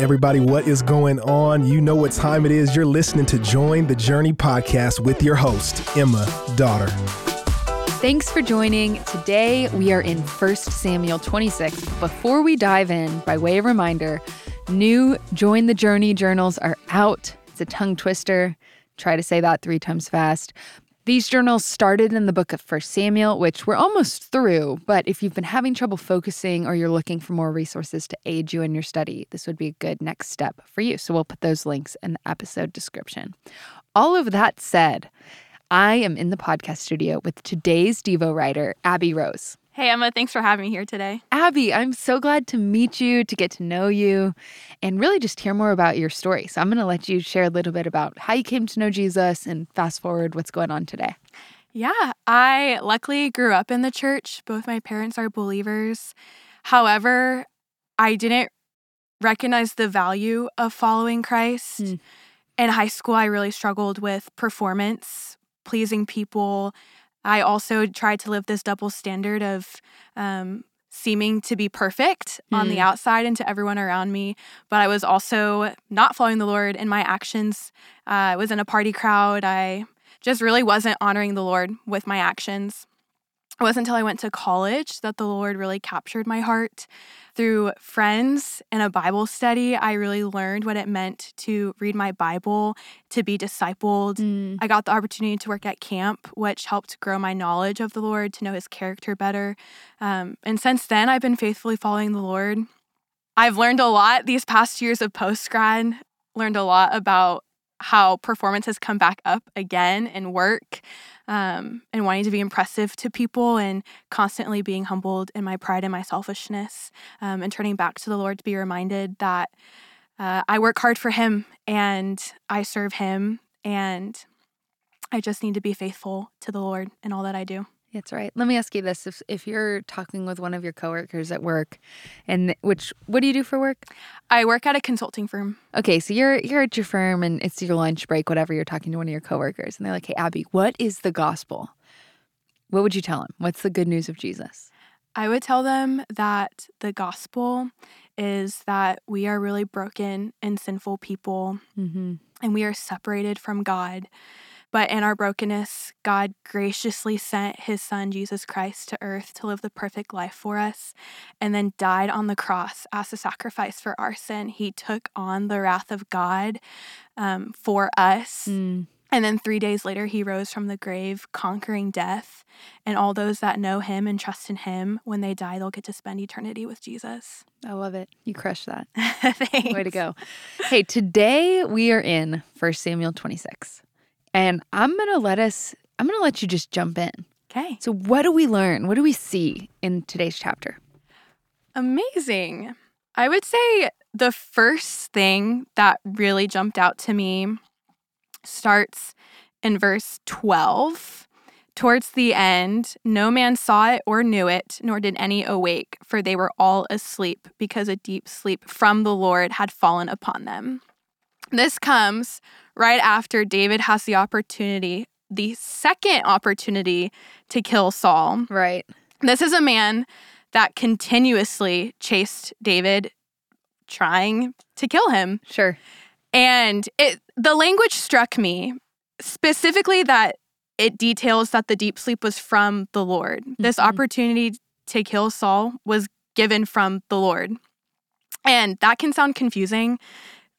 Everybody, what is going on? You know what time it is. You're listening to Join the Journey podcast with your host, Emma Dotter. Thanks for joining. Today we are in 1 Samuel 26. Before we dive in, by way of reminder, new Join the Journey journals are out. It's a tongue twister. Try to say that three times fast. These journals started in the book of 1 Samuel, which we're almost through, but if you've been having trouble focusing or you're looking for more resources to aid you in your study, this would be a good next step for you. So we'll put those links in the episode description. All of that said, I am in the podcast studio with today's Devo writer, Abby Rose. Hey, Emma, thanks for having me here today. Abby, I'm so glad to meet you, to get to know you, and really just hear more about your story. So I'm going to let you share a little bit about how you came to know Jesus and fast forward what's going on today. Yeah, I luckily grew up in the church. Both my parents are believers. However, I didn't recognize the value of following Christ. Mm. In high school, I really struggled with performance, pleasing people, I also tried to live this double standard of um, seeming to be perfect mm. on the mm. outside and to everyone around me, but I was also not following the Lord in my actions. Uh, I was in a party crowd. I just really wasn't honoring the Lord with my actions. It wasn't until I went to college that the Lord really captured my heart. Through friends and a Bible study, I really learned what it meant to read my Bible, to be discipled. Mm. I got the opportunity to work at camp, which helped grow my knowledge of the Lord, to know his character better. Um, and since then, I've been faithfully following the Lord. I've learned a lot these past years of post grad, learned a lot about how performance has come back up again in work um, and wanting to be impressive to people and constantly being humbled in my pride and my selfishness um, and turning back to the Lord to be reminded that uh, I work hard for Him and I serve Him and I just need to be faithful to the Lord in all that I do. That's right. Let me ask you this: if if you're talking with one of your coworkers at work, and which what do you do for work? I work at a consulting firm. Okay, so you're you're at your firm and it's your lunch break, whatever. You're talking to one of your coworkers, and they're like, "Hey, Abby, what is the gospel?" What would you tell them? What's the good news of Jesus? I would tell them that the gospel is that we are really broken and sinful people, mm-hmm. and we are separated from God but in our brokenness, God graciously sent his son, Jesus Christ, to earth to live the perfect life for us and then died on the cross as a sacrifice for our sin. He took on the wrath of God um, for us. Mm. And then three days later, he rose from the grave, conquering death. And all those that know him and trust in him, when they die, they'll get to spend eternity with Jesus. I love it. You crushed that. Way to go. Hey, today we are in 1 Samuel 26. And I'm going to let us, I'm going to let you just jump in. Okay. So, what do we learn? What do we see in today's chapter? Amazing. I would say the first thing that really jumped out to me starts in verse 12. Towards the end, no man saw it or knew it, nor did any awake, for they were all asleep, because a deep sleep from the Lord had fallen upon them. This comes right after David has the opportunity, the second opportunity to kill Saul. Right. This is a man that continuously chased David, trying to kill him. Sure. And it the language struck me specifically that it details that the deep sleep was from the Lord. Mm-hmm. This opportunity to kill Saul was given from the Lord. And that can sound confusing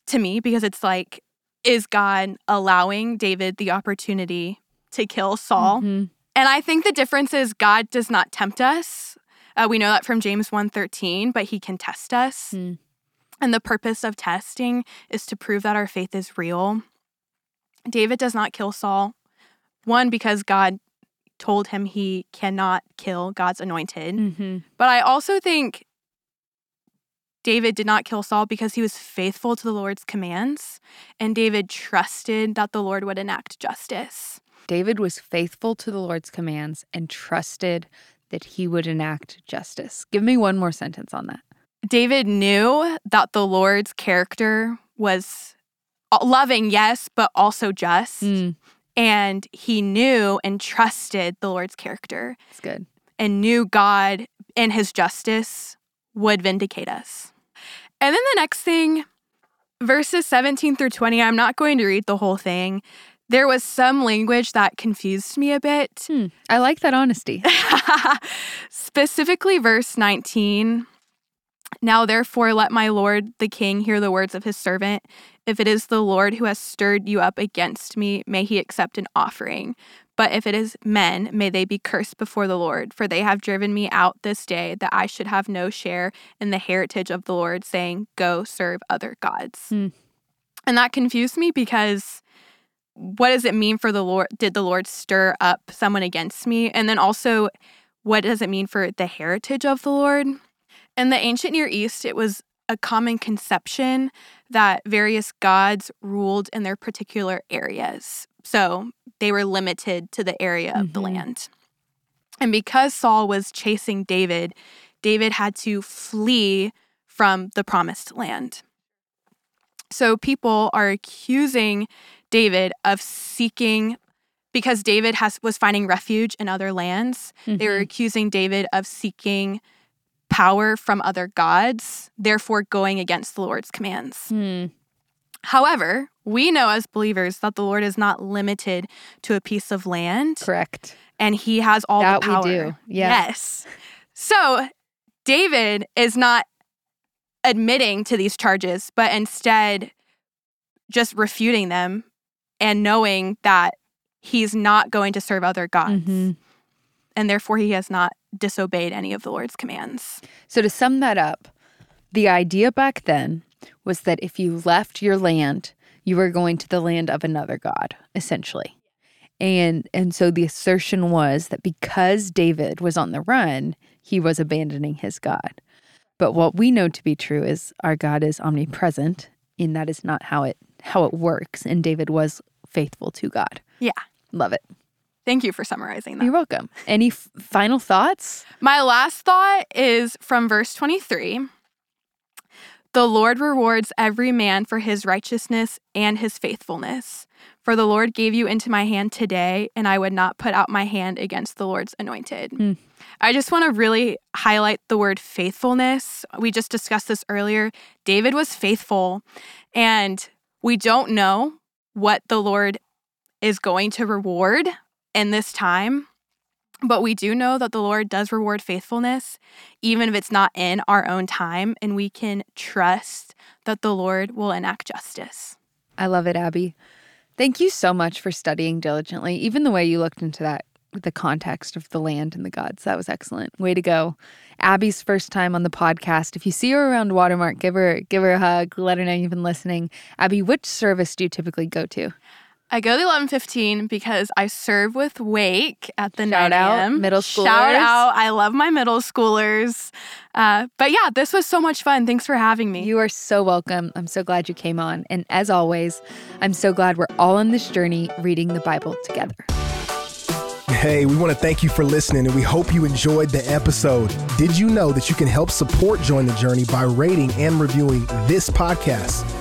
to me because it's like is God allowing David the opportunity to kill Saul. Mm-hmm. And I think the difference is God does not tempt us. Uh, we know that from James 1:13, but he can test us. Mm. And the purpose of testing is to prove that our faith is real. David does not kill Saul. One because God told him he cannot kill God's anointed. Mm-hmm. But I also think David did not kill Saul because he was faithful to the Lord's commands, and David trusted that the Lord would enact justice. David was faithful to the Lord's commands and trusted that he would enact justice. Give me one more sentence on that. David knew that the Lord's character was loving, yes, but also just. Mm. And he knew and trusted the Lord's character. It's good. And knew God and his justice would vindicate us. And then the next thing verses 17 through 20, I'm not going to read the whole thing. There was some language that confused me a bit. Hmm. I like that honesty. Specifically, verse 19. Now, therefore, let my Lord the king hear the words of his servant. If it is the Lord who has stirred you up against me, may he accept an offering. But if it is men, may they be cursed before the Lord, for they have driven me out this day that I should have no share in the heritage of the Lord, saying, Go serve other gods. Hmm. And that confused me because what does it mean for the Lord? Did the Lord stir up someone against me? And then also, what does it mean for the heritage of the Lord? In the ancient Near East, it was a common conception that various gods ruled in their particular areas. So they were limited to the area of the Mhm. land. And because Saul was chasing David, David had to flee from the promised land. So people are accusing David of seeking because David has was finding refuge in other lands. They were Mhm. accusing David of seeking power from other gods, therefore going against the Lord's commands. Hmm. However, we know as believers that the Lord is not limited to a piece of land Correct. and he has all That the we do, yeah. Yes. So David is not admitting to these charges, but instead just refuting them and knowing that he's not going to serve other gods. Mhm. And therefore, he has not disobeyed any of the Lord's commands. So, to sum that up, the idea back then was that if you left your land, you were going to the land of another god, essentially. And and so the assertion was that because David was on the run, he was abandoning his God. But what we know to be true is our God is omnipresent, and that is not how it how it works. And David was faithful to God. Yeah. Love it. Thank you for summarizing that. You're welcome. Any f- final thoughts? My last thought is from verse 23. The Lord rewards every man for his righteousness and his faithfulness. For the Lord gave you into my hand today, and I would not put out my hand against the Lord's anointed. Hmm. I just want to really highlight the word faithfulness. We just discussed this earlier. David was faithful, and we don't know what the Lord is going to reward in this time. But we do know that the Lord does reward faithfulness, even if it's not in our own time, and we can trust that the Lord will enact justice. I love it, Abby. Thank you so much for studying diligently. Even the way you looked into that, the context of the land and the gods, that was excellent. Way to go. Abby's first time on the podcast. If you see her around Watermark, give her give her a hug. Let her know you've been listening. Abby, which service do you typically go to? I go to the 1115 because I serve with Wake at the Shout 9 out, a.m. middle school. Shout out. I love my middle schoolers. Uh, but yeah, this was so much fun. Thanks for having me. You are so welcome. I'm so glad you came on. And as always, I'm so glad we're all on this journey reading the Bible together. Hey, we want to thank you for listening and we hope you enjoyed the episode. Did you know that you can help support Join the Journey by rating and reviewing this podcast?